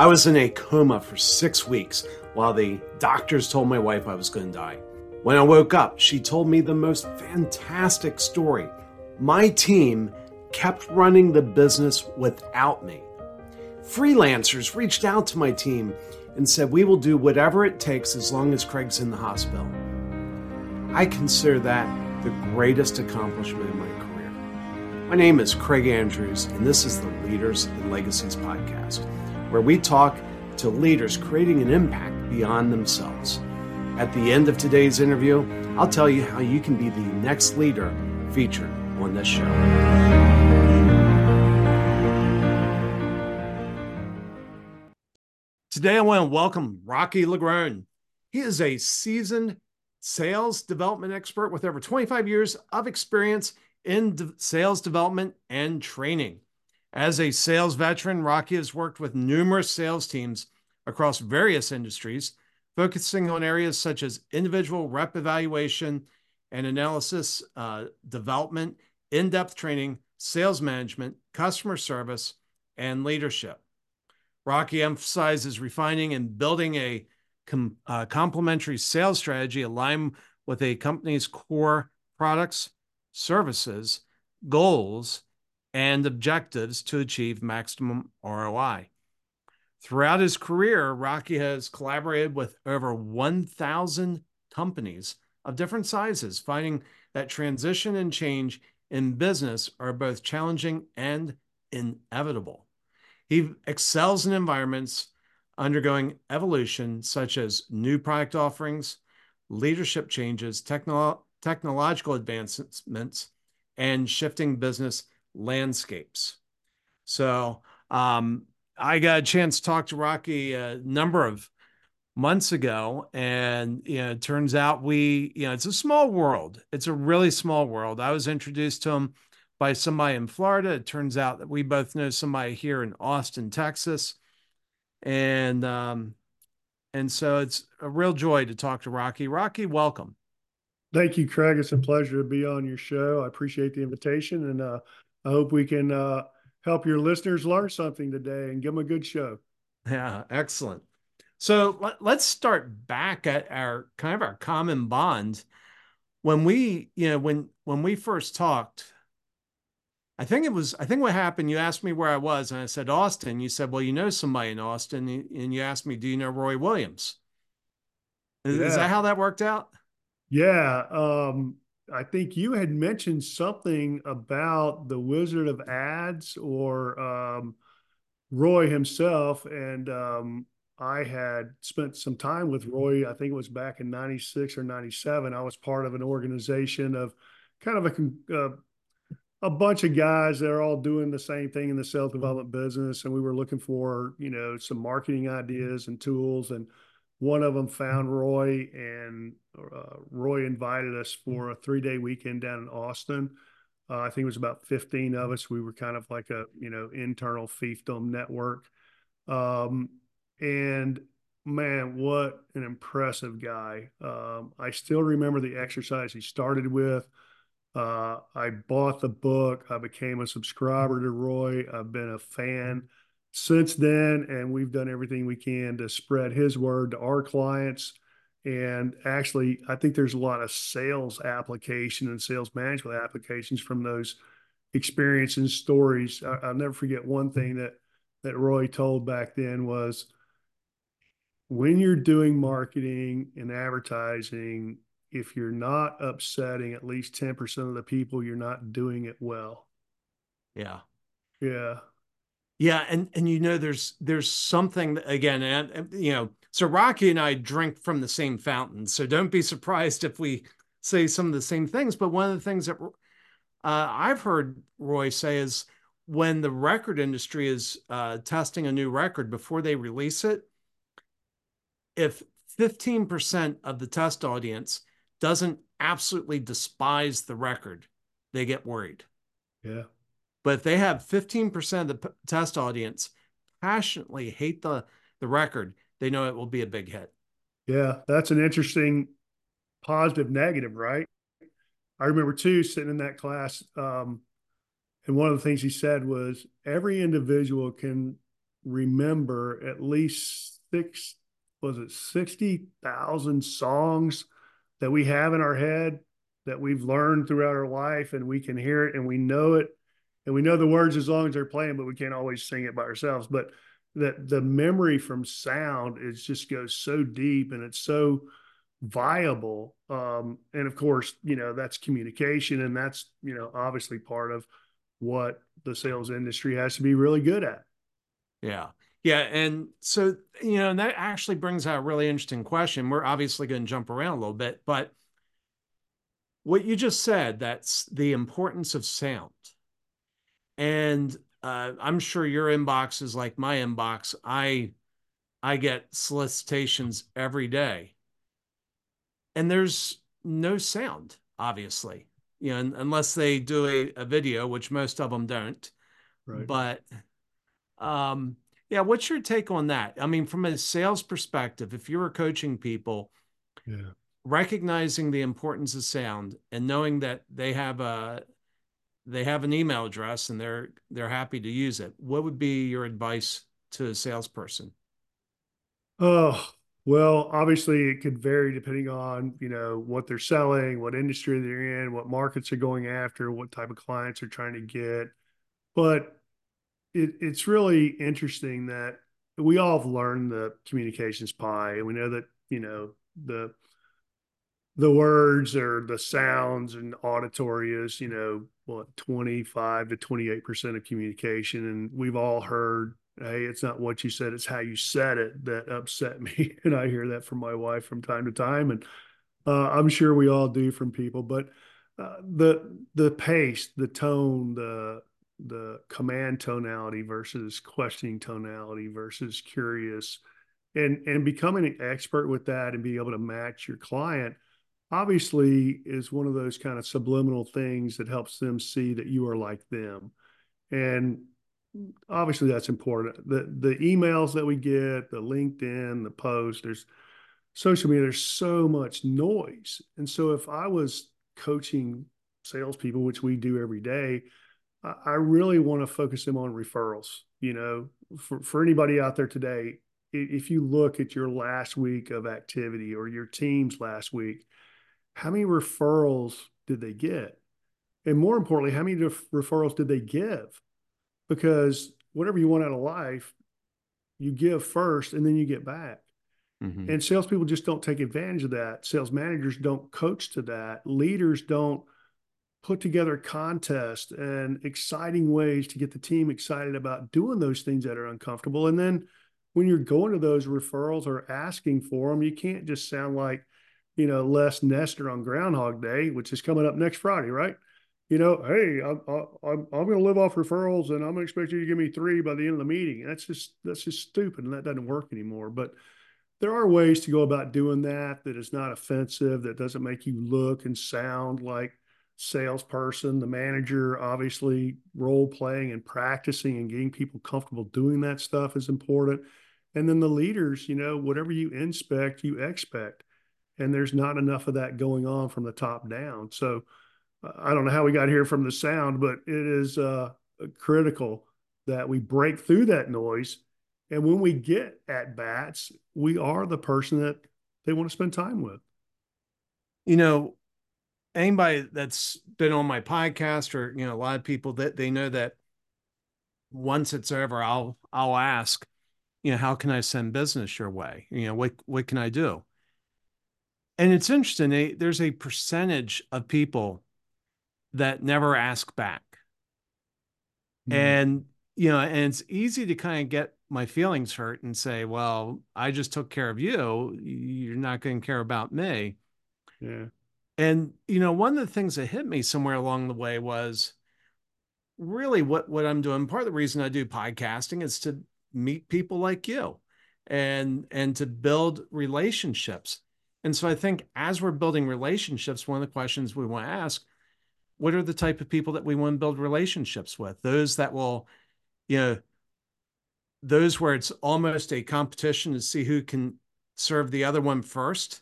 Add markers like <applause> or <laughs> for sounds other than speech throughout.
I was in a coma for six weeks while the doctors told my wife I was going to die. When I woke up, she told me the most fantastic story. My team kept running the business without me. Freelancers reached out to my team and said, We will do whatever it takes as long as Craig's in the hospital. I consider that the greatest accomplishment in my career. My name is Craig Andrews, and this is the Leaders and Legacies podcast, where we talk to leaders creating an impact beyond themselves. At the end of today's interview, I'll tell you how you can be the next leader featured on this show. Today, I want to welcome Rocky LaGrone. He is a seasoned sales development expert with over 25 years of experience in de- sales development and training. As a sales veteran, Rocky has worked with numerous sales teams across various industries, focusing on areas such as individual rep evaluation and analysis, uh, development, in depth training, sales management, customer service, and leadership. Rocky emphasizes refining and building a com- uh, complementary sales strategy aligned with a company's core products, services, goals, and objectives to achieve maximum ROI. Throughout his career, Rocky has collaborated with over 1,000 companies of different sizes, finding that transition and change in business are both challenging and inevitable. He excels in environments undergoing evolution, such as new product offerings, leadership changes, technolo- technological advancements, and shifting business landscapes. So, um, I got a chance to talk to Rocky a number of months ago, and you know, it turns out we, you know, it's a small world. It's a really small world. I was introduced to him by somebody in Florida. It turns out that we both know somebody here in Austin, Texas and um, and so it's a real joy to talk to Rocky. Rocky, welcome. Thank you, Craig. It's a pleasure to be on your show. I appreciate the invitation, and uh, I hope we can uh, help your listeners learn something today and give them a good show. Yeah, excellent. So let, let's start back at our kind of our common bond. When we, you know, when when we first talked, I think it was, I think what happened, you asked me where I was, and I said, Austin. You said, well, you know somebody in Austin. And you asked me, do you know Roy Williams? Is, yeah. is that how that worked out? Yeah. Um, I think you had mentioned something about the Wizard of Ads or um, Roy himself. And um, I had spent some time with Roy. I think it was back in 96 or 97. I was part of an organization of kind of a, uh, a bunch of guys that are all doing the same thing in the self development business and we were looking for you know some marketing ideas and tools and one of them found roy and uh, roy invited us for a three day weekend down in austin. Uh, i think it was about 15 of us. We were kind of like a you know internal fiefdom network. Um, and man what an impressive guy. Um, i still remember the exercise he started with. Uh, I bought the book. I became a subscriber to Roy. I've been a fan since then, and we've done everything we can to spread his word to our clients. And actually, I think there's a lot of sales application and sales management applications from those experiences and stories. I, will never forget one thing that that Roy told back then was when you're doing marketing and advertising, if you're not upsetting at least 10% of the people, you're not doing it well. Yeah. Yeah. Yeah, and and you know there's there's something again and you know so Rocky and I drink from the same fountain. So don't be surprised if we say some of the same things, but one of the things that uh, I've heard Roy say is when the record industry is uh, testing a new record before they release it, if 15% of the test audience doesn't absolutely despise the record, they get worried. Yeah. But if they have 15% of the p- test audience passionately hate the, the record, they know it will be a big hit. Yeah, that's an interesting positive negative, right? I remember too sitting in that class, um, and one of the things he said was every individual can remember at least six, was it 60,000 songs that we have in our head that we've learned throughout our life and we can hear it and we know it and we know the words as long as they're playing, but we can't always sing it by ourselves. But that the memory from sound is just goes so deep and it's so viable. Um, and of course, you know, that's communication and that's, you know, obviously part of what the sales industry has to be really good at. Yeah. Yeah. And so, you know, that actually brings out a really interesting question. We're obviously going to jump around a little bit, but what you just said, that's the importance of sound. And uh, I'm sure your inbox is like my inbox. I I get solicitations every day, and there's no sound, obviously, you know, unless they do a, a video, which most of them don't. Right. But um, yeah, what's your take on that? I mean, from a sales perspective, if you were coaching people, yeah. recognizing the importance of sound and knowing that they have a they have an email address and they're they're happy to use it, what would be your advice to a salesperson? Oh, well, obviously it could vary depending on, you know, what they're selling, what industry they're in, what markets are going after, what type of clients they're trying to get. But it, it's really interesting that we all have learned the communications pie, and we know that you know the the words or the sounds and auditory is you know what 25 to 28 percent of communication. And we've all heard hey it's not what you said it's how you said it that upset <laughs> me. And i hear that from my wife from time to time. And uh, i'm sure we all do from people. But uh, the the pace the tone the the command tonality versus questioning tonality versus curious and and becoming an expert with that and being able to match your client obviously is one of those kind of subliminal things that helps them see that you are like them. And obviously that's important. The the emails that we get the linkedin the post there's social media there's so much noise. And so if i was coaching salespeople which we do every day I really want to focus them on referrals. You know, for, for anybody out there today, if you look at your last week of activity or your team's last week, how many referrals did they get? And more importantly, how many referrals did they give? Because whatever you want out of life, you give first and then you get back. Mm-hmm. And salespeople just don't take advantage of that. Sales managers don't coach to that. Leaders don't put together contests and exciting ways to get the team excited about doing those things that are uncomfortable. And then when you're going to those referrals or asking for them, you can't just sound like, you know, Les Nester on Groundhog Day, which is coming up next Friday, right? You know, hey, I'm I'm, I'm going to live off referrals, and I'm going to expect you to give me three by the end of the meeting. That's just that's just stupid, and that doesn't work anymore. But there are ways to go about doing that that is not offensive, that doesn't make you look and sound like salesperson, the manager, obviously role playing and practicing and getting people comfortable doing that stuff is important. And then the leaders, you know, whatever you inspect, you expect. And there's not enough of that going on from the top down. So uh, I don't know how we got here from the sound, but it is uh, critical that we break through that noise. And when we get at bats, we are the person that they want to spend time with. You know, anybody that's been on my podcast or you know a lot of people that they know that once it's over i'll i'll ask you know how can i send business your way you know what what can i do and it's interesting there's a percentage of people that never ask back mm. and you know and it's easy to kind of get my feelings hurt and say well i just took care of you you're not going to care about me yeah and you know, one of the things that hit me somewhere along the way was really what what I'm doing. Part of the reason I do podcasting is to meet people like you and and to build relationships. And so I think as we're building relationships, one of the questions we want to ask, what are the type of people that we want to build relationships with? Those that will, you know, those where it's almost a competition to see who can serve the other one first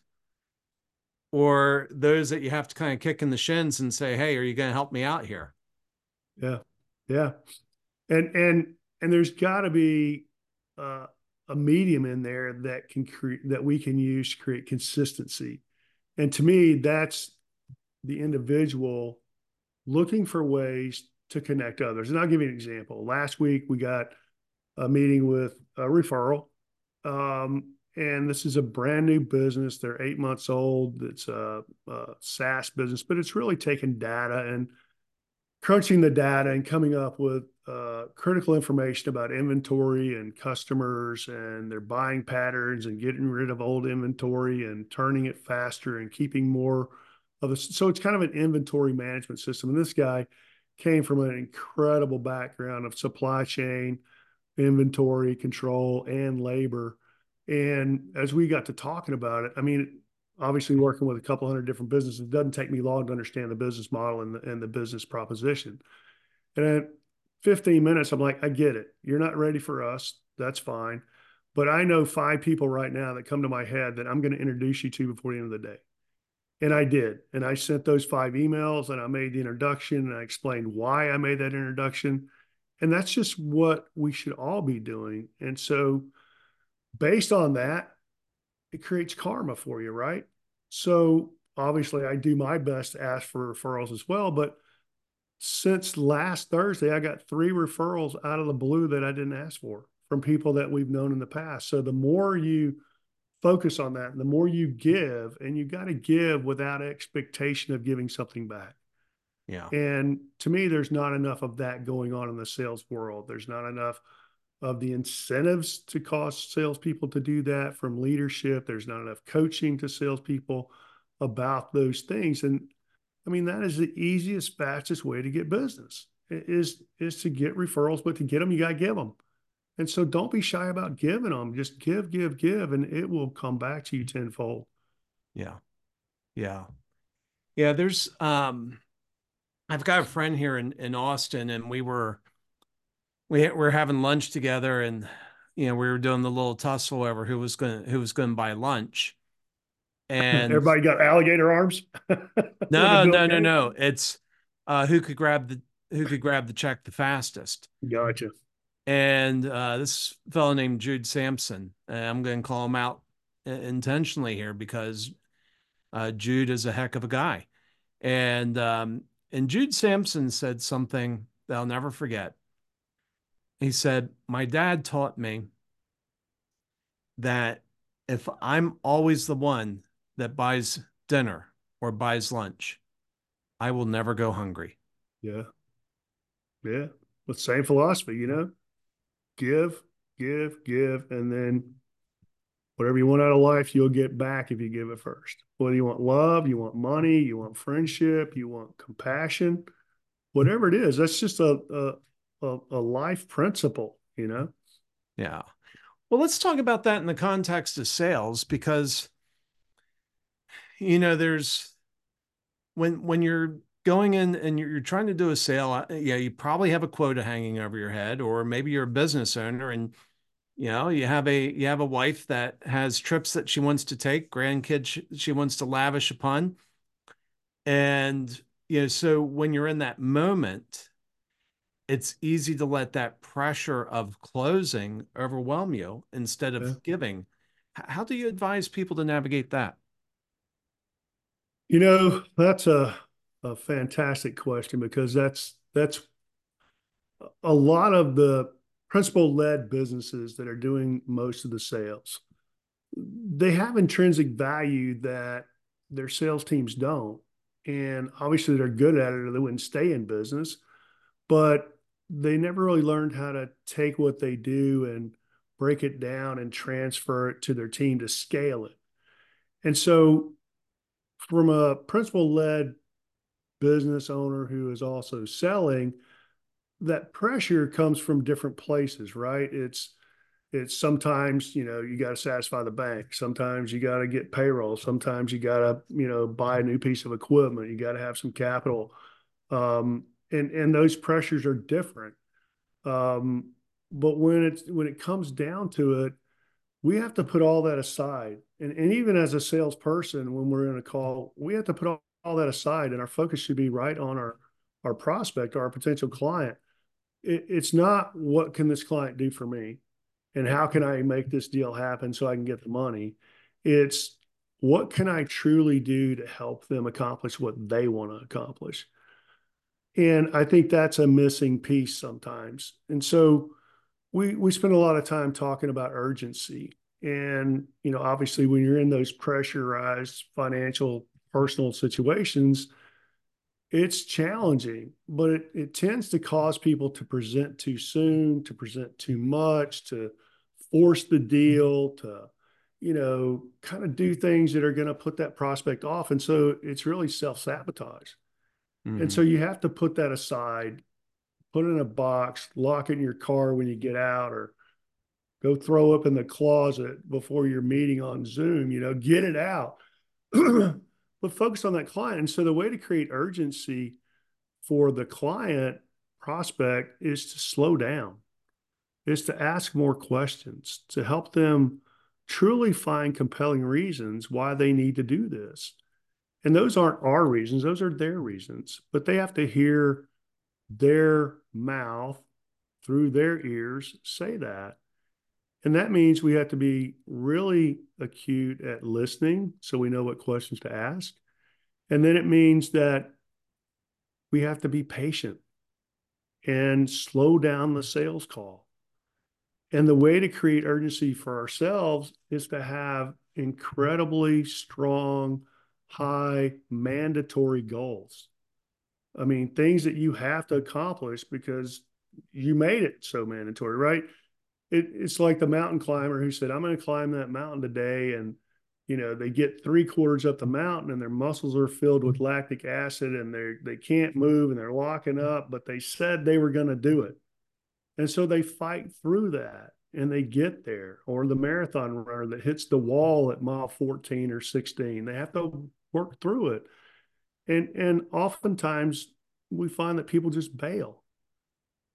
or those that you have to kind of kick in the shins and say, "Hey, are you going to help me out here?" Yeah, yeah, and and and there's got to be uh, a medium in there that can create that we can use to create consistency. And to me, that's the individual looking for ways to connect others. And I'll give you an example. Last week we got a meeting with a referral. Um, and this is a brand new business. They're eight months old. It's a, a SaaS business, but it's really taking data and crunching the data and coming up with uh, critical information about inventory and customers and their buying patterns and getting rid of old inventory and turning it faster and keeping more of a so it's kind of an inventory management system. And this guy came from an incredible background of supply chain inventory control and labor. And as we got to talking about it i mean obviously working with a couple hundred different businesses it doesn't take me long to understand the business model and the, and the business proposition. And at 15 minutes i'm like i get it. You're not ready for us. That's fine. But i know five people right now that come to my head that i'm going to introduce you to before the end of the day. And i did. And i sent those five emails and i made the introduction and i explained why i made that introduction. And that's just what we should all be doing. And so based on that it creates karma for you, right? So obviously, I do my best to ask for referrals as well. But since last Thursday, I got three referrals out of the blue that I didn't ask for from people that we've known in the past. So the more you focus on that, the more you give, and you got to give without expectation of giving something back. Yeah. And to me, there's not enough of that going on in the sales world. There's not enough of the incentives to cause salespeople to do that from leadership. There's not enough coaching to salespeople about those things. And I mean, that is the easiest, fastest way to get business is, is to get referrals, but to get them, you got to give them. And so don't be shy about giving them. Just give, give, give, and it will come back to you tenfold. Yeah. Yeah. Yeah. There's, um, I've got a friend here in, in Austin and we were, we were having lunch together and you know we were doing the little tussle over who was going to who was going to buy lunch. <laughs> And everybody got alligator arms? <laughs> No no no no. It's uh who could grab the who could grab the check the fastest. Gotcha. And uh this fellow named jude sampson i'm going to call him out intentionally here because uh jude is a heck of a guy. And um and jude sampson said something that i'll never forget he said, My dad taught me that if I'm always the one that buys dinner or buys lunch, I will never go hungry. Yeah. Yeah. With same philosophy, you know, give, give, give, and then whatever you want out of life, you'll get back if you give it first. Whether you want love, you want money, you want friendship, you want compassion, whatever it is, that's just a, a a, life principle, you know? Yeah. Well, let's talk about that in the context of sales because, you know, there's when when you're going in and you're, you're trying to do a sale, uh, yeah, you probably have a quota hanging over your head, or maybe you're a business owner and you know you have a you have a wife that has trips that she wants to take, grandkids she, she wants to lavish upon, and you know, so when you're in that moment it's easy to let that pressure of closing overwhelm you instead of yeah. giving. How do you advise people to navigate that? You know, that's a a fantastic question because that's that's a lot of the principal led businesses that are doing most of the sales. They have intrinsic value that their sales teams don't. And obviously they're good at it or they wouldn't stay in business. But they never really learned how to take what they do and break it down and transfer it to their team to scale it. And so, from a principal led business owner who is also selling, that pressure comes from different places, right? It's it's sometimes you know you got to satisfy the bank sometimes you got to get payroll sometimes you got to you know buy a new piece of equipment you got to have some capital um, and and those pressures are different. Um, but when it's when it comes down to it, we have to put all that aside. And and even as a salesperson, when we're in a call, we have to put all, all that aside, and our focus should be right on our our prospect our potential client. It, it's not what can this client do for me, and how can I make this deal happen so I can get the money. It's what can I truly do to help them accomplish what they want to accomplish. And I think that's a missing piece sometimes. And so we we spend a lot of time talking about urgency. And you know, obviously when you're in those pressurized financial personal situations, it's challenging, but it, it tends to cause people to present too soon, to present too much, to force the deal, to, you know, kind of do things that are going to put that prospect off. And so it's really self sabotage. Mm-hmm. And so you have to put that aside, put it in a box, lock it in your car when you get out, or go throw up in the closet before your meeting on Zoom, you know, get it out. <clears throat> but focus on that client. And so the way to create urgency for the client prospect is to slow down, is to ask more questions, to help them truly find compelling reasons why they need to do this. And those aren't our reasons, those are their reasons, but they have to hear their mouth through their ears say that. And that means we have to be really acute at listening so we know what questions to ask. And then it means that we have to be patient and slow down the sales call. And the way to create urgency for ourselves is to have incredibly strong, high, mandatory goals. I mean, things that you have to accomplish because you made it so mandatory, right? it, it's like the mountain climber who said, I'm going to climb that mountain today. And, you know, they get three quarters up the mountain and their muscles are filled with lactic acid and they they can't move and they're locking up, but they said they were going to do it. And so they fight through that and they get there. Or the marathon runner that hits the wall at mile 14 or 16, they have to work through it. And and oftentimes we find that people just bail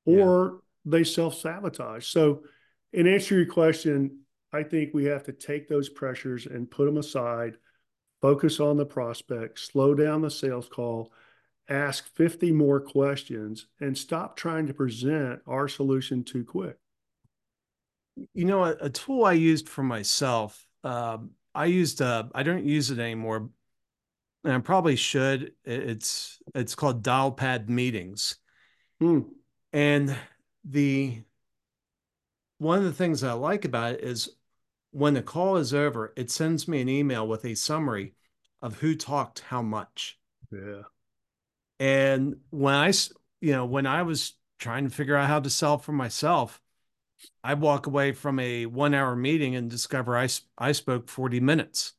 or yeah. they self-sabotage. So in answer to your question, I think we have to take those pressures and put them aside, focus on the prospect, slow down the sales call, ask 50 more questions, and stop trying to present our solution too quick. You know, a, a tool I used for myself, um, I used, uh, I don't use it anymore, and I probably should. It's it's called Dialpad Meetings, hmm. and the one of the things I like about it is when the call is over, it sends me an email with a summary of who talked how much. Yeah. And when I, you know, when I was trying to figure out how to sell for myself, I walk away from a one hour meeting and discover I, I spoke 40 minutes.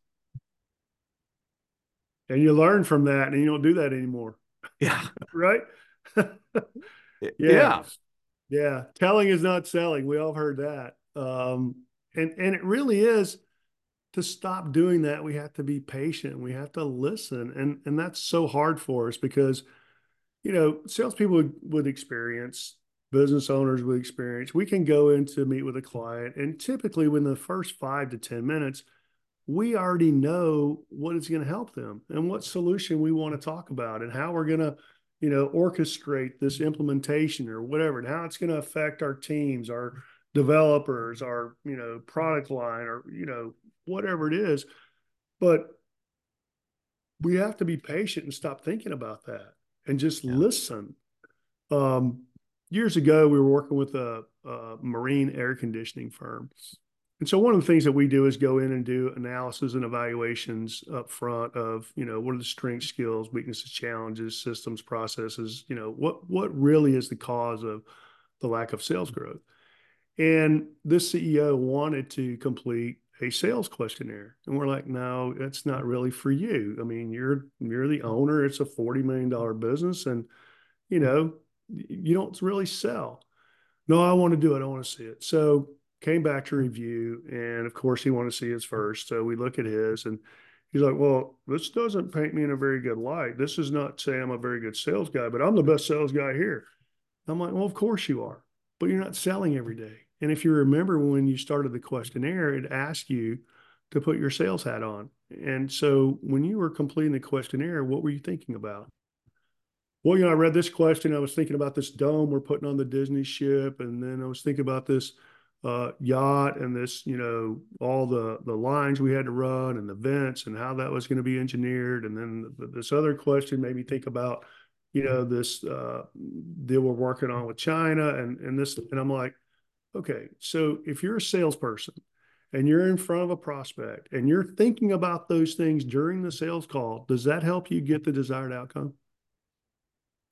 And you learn from that and you don't do that anymore. Yeah. <laughs> right? <laughs> yeah. yeah. Yeah, telling is not selling. We all heard that. Um, and and it really is to stop doing that. We have to be patient. We have to listen, and and that's so hard for us because, you know, salespeople would, would experience, business owners would experience. We can go in to meet with a client, and typically, within the first five to ten minutes, we already know what is going to help them and what solution we want to talk about and how we're going to you know, orchestrate this implementation or whatever, and how it's going to affect our teams, our developers, our, you know, product line, or, you know, whatever it is. But we have to be patient and stop thinking about that and just yeah. listen. Um, years ago, we were working with a, a marine air conditioning firm, and so one of the things that we do is go in and do analysis and evaluations up front of, you know, what are the strengths, skills, weaknesses, challenges, systems, processes, you know, what what really is the cause of the lack of sales mm-hmm. growth. And this CEO wanted to complete a sales questionnaire. And we're like, no, it's not really for you. I mean, you're you're the mm-hmm. owner, it's a $40 million business, and you know, you don't really sell. No, I want to do it. I want to see it. So came back to review, and of course he wanted to see his first. So we look at his, and he's like, "Well, this doesn't paint me in a very good light. This is not say I'm a very good sales guy, but I'm the best sales guy here." I'm like, "Well, of course you are, but you're not selling every day." And if you remember when you started the questionnaire, it asked you to put your sales hat on. And so when you were completing the questionnaire, what were you thinking about? Well, you know, I read this question. I was thinking about this dome we're putting on the Disney ship. And then I was thinking about this uh, yacht and this, you know, all the the lines we had to run and the vents and how that was going to be engineered. And then this other question made me think about, you know, this uh, deal we're working on with China and and this. And I'm like, okay, so if you're a salesperson and you're in front of a prospect and you're thinking about those things during the sales call, does that help you get the desired outcome?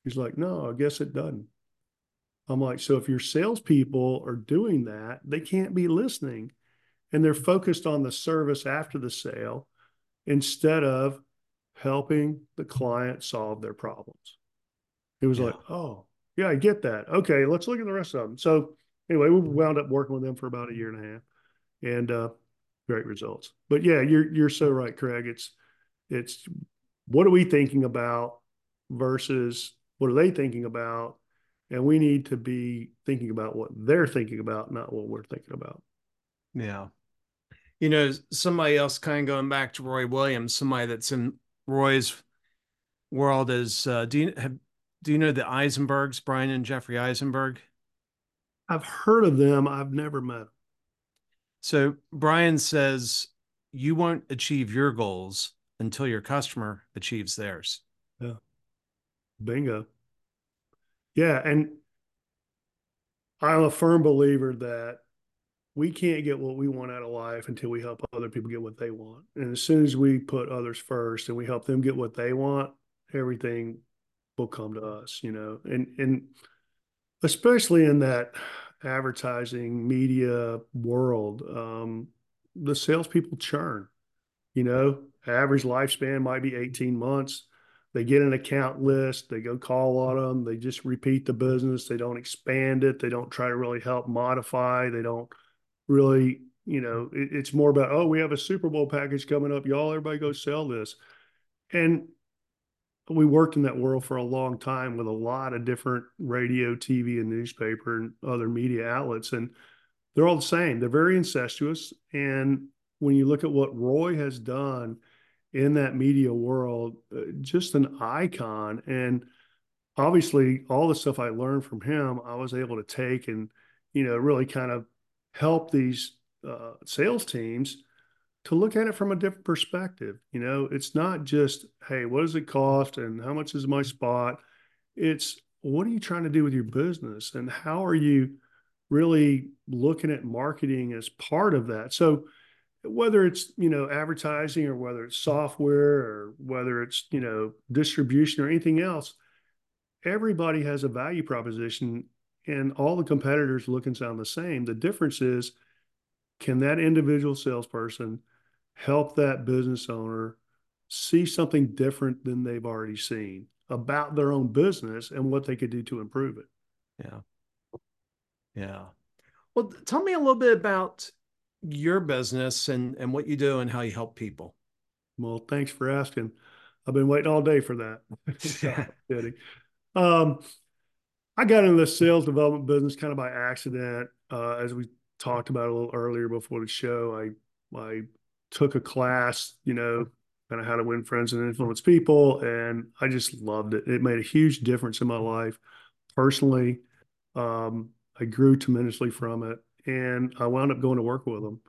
He's like, no, I guess it doesn't. I'm like, so if your salespeople are doing that, they can't be listening and they're focused on the service after the sale instead of helping the client solve their problems. It was yeah. like, oh, yeah, I get that. Okay, let's look at the rest of them. So anyway, we wound up working with them for about a year and a half and uh, great results. But yeah, you're you're so right, Craig. It's it's what are we thinking about versus what are they thinking about and we need to be thinking about what they're thinking about, not what we're thinking about. Yeah. You know, somebody else kind of going back to Roy Williams, somebody that's in Roy's world is uh, do you have do you know the Eisenbergs, Bryan and Jeffrey Eisenberg? I've heard of them. I've never met them. So Bryan says you won't achieve your goals until your customer achieves theirs. Yeah. Bingo. Yeah, and I'm a firm believer that we can't get what we want out of life until we help other people get what they want. And as soon as we put others first and we help them get what they want, everything will come to us, you know. And and especially in that advertising media world, um, the salespeople churn. You know, average lifespan might be 18 months they get an account list, they go call on them, they just repeat the business, they don't expand it, they don't try to really help modify, they don't really, you know, it, it's more about, oh, we have a Super Bowl package coming up, y'all, everybody go sell this. And we worked in that world for a long time with a lot of different radio, TV, and newspaper and other media outlets. And they're all the same. They're very incestuous. And when you look at what Roy has done, in that media world, uh, just an icon. And obviously, all the stuff I learned from him, I was able to take and, you know, really kind of help these uh, sales teams to look at it from a different perspective. You know, it's not just, hey, what does it cost and how much is my spot? It's what are you trying to do with your business and how are you really looking at marketing as part of that? So, whether it's you know advertising or whether it's software or whether it's you know distribution or anything else everybody has a value proposition and all the competitors look and sound the same. The difference is can that individual salesperson help that business owner see something different than they've already seen about their own business and what they could do to improve it? Yeah. Yeah. Well tell me a little bit about your business and and what you do and how you help people. Well, thanks for asking. I've been waiting all day for that. <laughs> <laughs> um, I got into the sales development business kind of by accident. Uh, as we talked about a little earlier before the show, I I took a class, you know, kind of how to win friends and influence people, and I just loved it. It made a huge difference in my life personally. Um, I grew tremendously from it and I wound up going to work with them.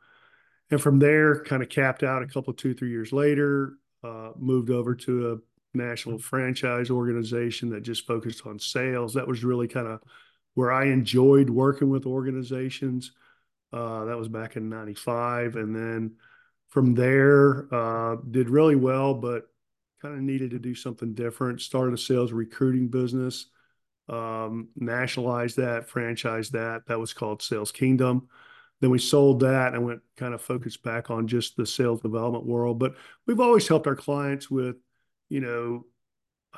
And from there, kind of capped out a couple, two, three years later, uh, moved over to a national franchise organization that just focused on sales. That was really kind of where I enjoyed working with organizations. Uh, that was back in 95. And then from there, uh, did really well, but kind of needed to do something different. Started a sales recruiting business um, nationalized that, franchised that. That was called Sales Kingdom. Then we sold that and went kind of focused back on just the sales development world. But we've always helped our clients with, you know,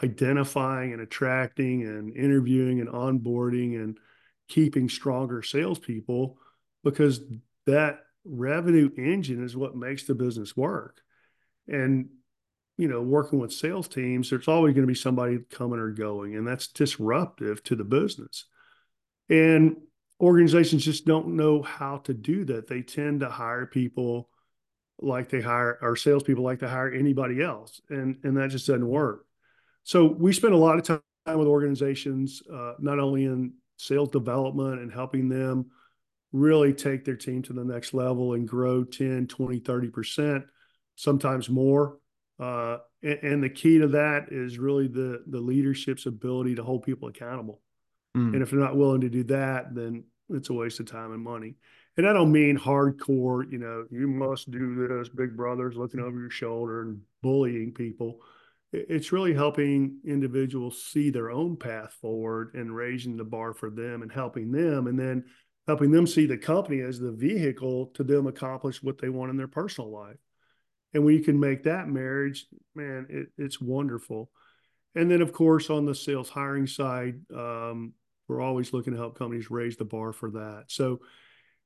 identifying and attracting and interviewing and onboarding and keeping stronger salespeople because that revenue engine is what makes the business work. And you know, working with sales teams, there's always going to be somebody coming or going, and that's disruptive to the business. And organizations just don't know how to do that. They tend to hire people like they hire or salespeople like they hire anybody else, and and that just doesn't work. So we spend a lot of time with organizations, uh, not only in sales development and helping them really take their team to the next level and grow 10, 20, 30%, sometimes more. Uh, and, and, the key to that is really the the leadership's ability to hold people accountable. Mm. And if they're not willing to do that, then it's a waste of time and money. And I don't mean hardcore, you know, you must do this, big brothers looking over your shoulder and bullying people. It's really helping individuals see their own path forward and raising the bar for them and helping them. And then helping them see the company as the vehicle to them accomplish what they want in their personal life. And when you can make that marriage, man, it, it's wonderful. And then, of course, on the sales hiring side, um, we're always looking to help companies raise the bar for that. So,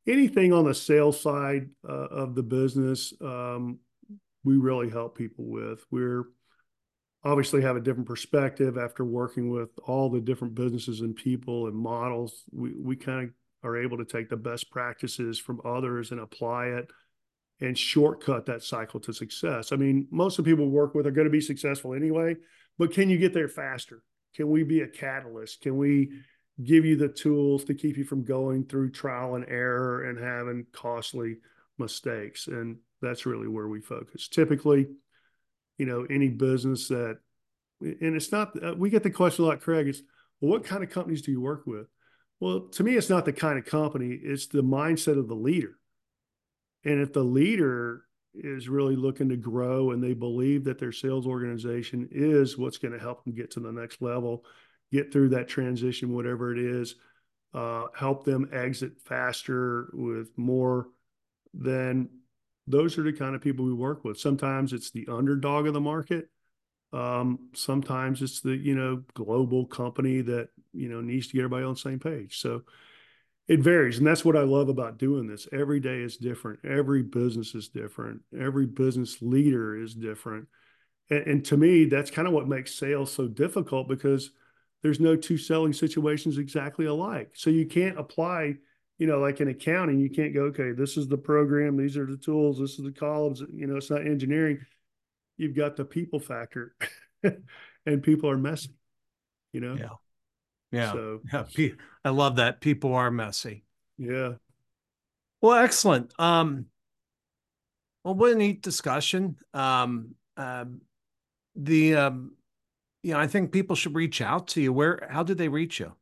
anything on the sales side uh, of the business, um, we really help people with. We're obviously have a different perspective after working with all the different businesses and people and models. We we kind of are able to take the best practices from others and apply it and shortcut that cycle to success. I mean, most of the people we work with are going to be successful anyway, but can you get there faster? Can we be a catalyst? Can we give you the tools to keep you from going through trial and error and having costly mistakes? And that's really where we focus. Typically, you know, any business that, and it's not, uh, we get the question a lot, Craig, it's, well, what kind of companies do you work with? Well, to me, it's not the kind of company, it's the mindset of the leader. And if the leader is really looking to grow and they believe that their sales organization is what's going to help them get to the next level, get through that transition, whatever it is, uh, help them exit faster with more, then those are the kind of people we work with. Sometimes it's the underdog of the market. Um, sometimes it's the you know global company that you know needs to get everybody on the same page. So it varies, and that's what I love about doing this. Every day is different. Every business is different. Every business leader is different, and, and to me, that's kind of what makes sales so difficult because there's no two selling situations exactly alike. So you can't apply you know, like in accounting, you can't go, okay, this is the program, these are the tools, this is the columns. You know, it's not engineering you've got the people factor <laughs> and people are messy, you know? Yeah. Yeah. So, yeah. I love that. People are messy. Yeah. Well, excellent. Um, well, what a neat discussion. Um, uh, the, um, you know, I think people should reach out to you. Where, how do they reach you?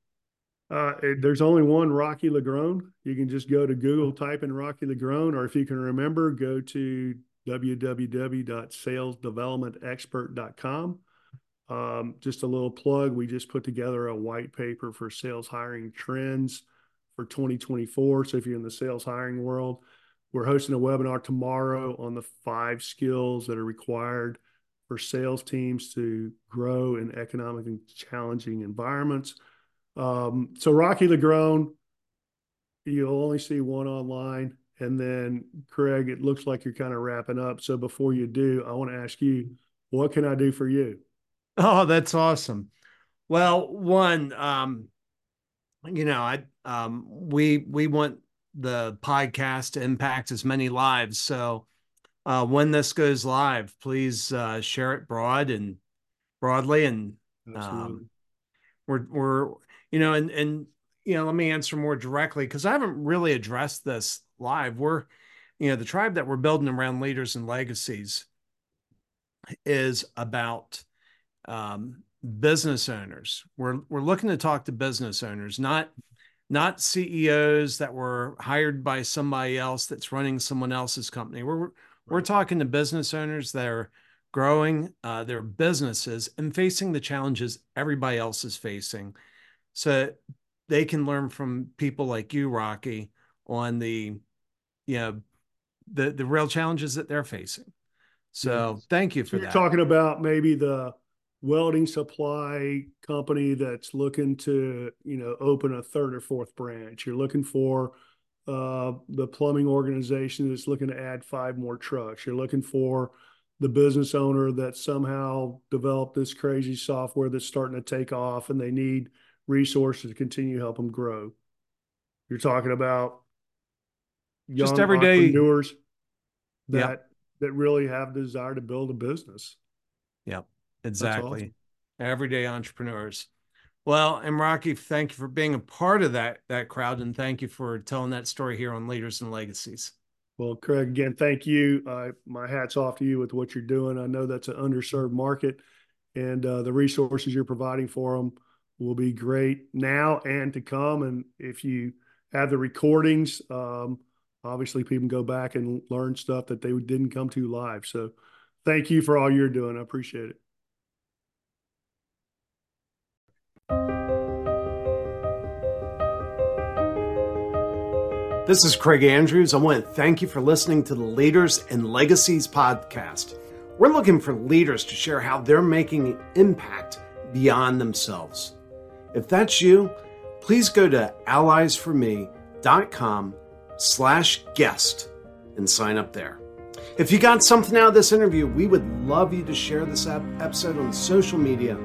Uh, there's only one Rocky LaGrone. You can just go to Google, type in Rocky LaGrone, or if you can remember, go to www.salesdevelopmentexpert.com. Um, just a little plug, we just put together a white paper for sales hiring trends for 2024. So if you're in the sales hiring world, we're hosting a webinar tomorrow on the five skills that are required for sales teams to grow in economic and challenging environments. Um, so Rocky LaGrone, you'll only see one online. And then, Craig, it looks like you're kind of wrapping up. So before you do, I want to ask you, what can I do for you? Oh, that's awesome. Well, one, um, you know, I um, we we want the podcast to impact as many lives. So uh, when this goes live, please uh, share it broad and broadly, and um, we're we're you know, and and you know, let me answer more directly because I haven't really addressed this live. We're, you know, the tribe that we're building around leaders and legacies is about um, business owners. We're we're looking to talk to business owners, not not CEOs that were hired by somebody else that's running someone else's company. We're we're talking to business owners that are growing uh, their businesses and facing the challenges everybody else is facing, so they can learn from people like you, Rocky, on the you know the the real challenges that they're facing. So yes. thank you for so that. You're talking about maybe the welding supply company that's looking to you know open a third or fourth branch. You're looking for uh, the plumbing organization that's looking to add five more trucks. You're looking for the business owner that somehow developed this crazy software that's starting to take off and they need resources to continue to help them grow. You're talking about young just every entrepreneurs that that really have the desire to build a business. Yep, exactly. Everyday entrepreneurs. Well, and Rocky, thank you for being a part of that that crowd, and thank you for telling that story here on Leaders and Legacies. Well, Craig, again, thank you. Uh, my hat's off to you with what you're doing. I know that's an underserved market, and uh, the resources you're providing for them will be great now and to come. And if you have the recordings, um, obviously people can go back and learn stuff that they didn't come to live. So, thank you for all you're doing. I appreciate it. This is Craig Andrews. I want to thank you for listening to the Leaders and Legacies podcast. We're looking for leaders to share how they're making impact beyond themselves. If that's you, please go to allies4me.com slash guest and sign up there. If you got something out of this interview, we would love you to share this episode on social media.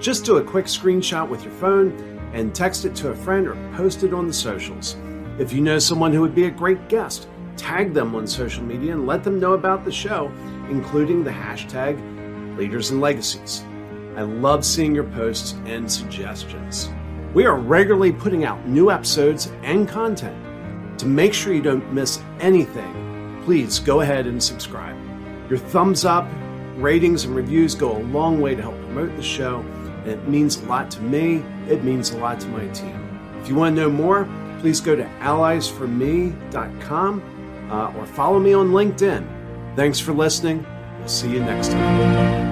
Just do a quick screenshot with your phone and text it to a friend or post it on the socials. If you know someone who would be a great guest, tag them on social media and let them know about the show, including the hashtag Leaders and Legacies. I love seeing your posts and suggestions. We are regularly putting out new episodes and content. To make sure you don't miss anything, please go ahead and subscribe. Your thumbs up, ratings, and reviews go a long way to help promote the show, and it means a lot to me. It means a lot to my team. If you want to know more, please go to allies4me.com uh, or follow me on LinkedIn. Thanks for listening. We'll see you next time.